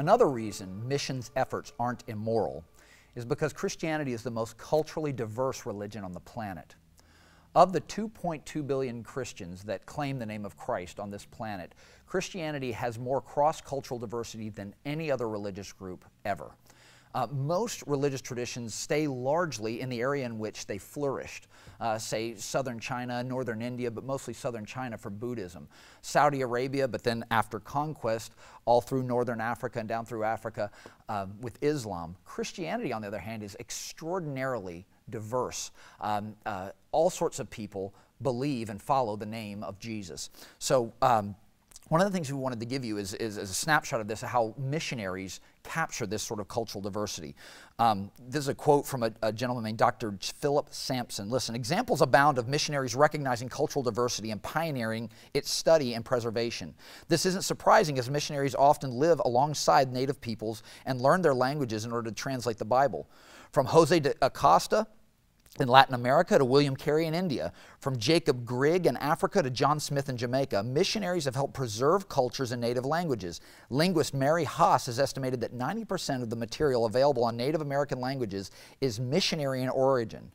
Another reason missions efforts aren't immoral is because Christianity is the most culturally diverse religion on the planet. Of the 2.2 billion Christians that claim the name of Christ on this planet, Christianity has more cross cultural diversity than any other religious group ever. Uh, most religious traditions stay largely in the area in which they flourished, uh, say southern China, northern India, but mostly southern China for Buddhism. Saudi Arabia, but then after conquest, all through northern Africa and down through Africa um, with Islam. Christianity, on the other hand, is extraordinarily diverse. Um, uh, all sorts of people believe and follow the name of Jesus. So, um, one of the things we wanted to give you is, is, is, a snapshot of this, how missionaries capture this sort of cultural diversity. Um, this is a quote from a, a, gentleman named Dr. Philip Sampson. Listen, examples abound of missionaries recognizing cultural diversity and pioneering its study and preservation. This isn't surprising as missionaries often live alongside native peoples and learn their languages in order to translate the Bible. From Jose de Acosta in Latin America to William Carey in India, from Jacob Grigg in Africa to John Smith in Jamaica, missionaries have helped preserve cultures and native languages. Linguist Mary Haas has estimated that 90% of the material available on Native American languages is missionary in origin.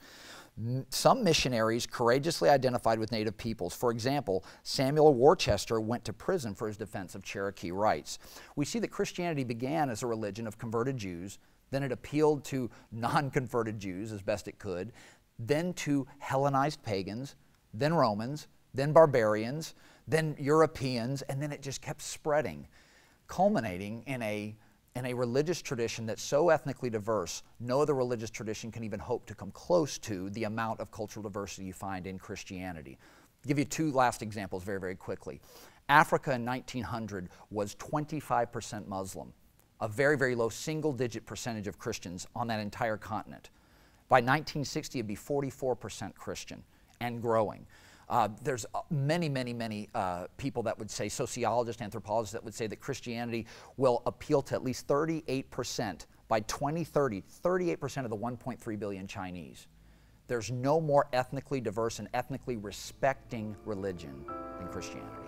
Some missionaries courageously identified with Native peoples. For example, Samuel Worcester went to prison for his defense of Cherokee rights. We see that Christianity began as a religion of converted Jews then it appealed to non converted Jews as best it could, then to Hellenized pagans, then Romans, then barbarians, then Europeans, and then it just kept spreading, culminating in a, in a religious tradition that's so ethnically diverse, no other religious tradition can even hope to come close to the amount of cultural diversity you find in Christianity. I'll give you two last examples very, very quickly. Africa in 1900 was 25% Muslim a very, very low single digit percentage of Christians on that entire continent. By 1960, it'd be 44% Christian and growing. Uh, there's uh, many, many, many uh, people that would say, sociologists, anthropologists, that would say that Christianity will appeal to at least 38% by 2030, 38% of the 1.3 billion Chinese. There's no more ethnically diverse and ethnically respecting religion than Christianity.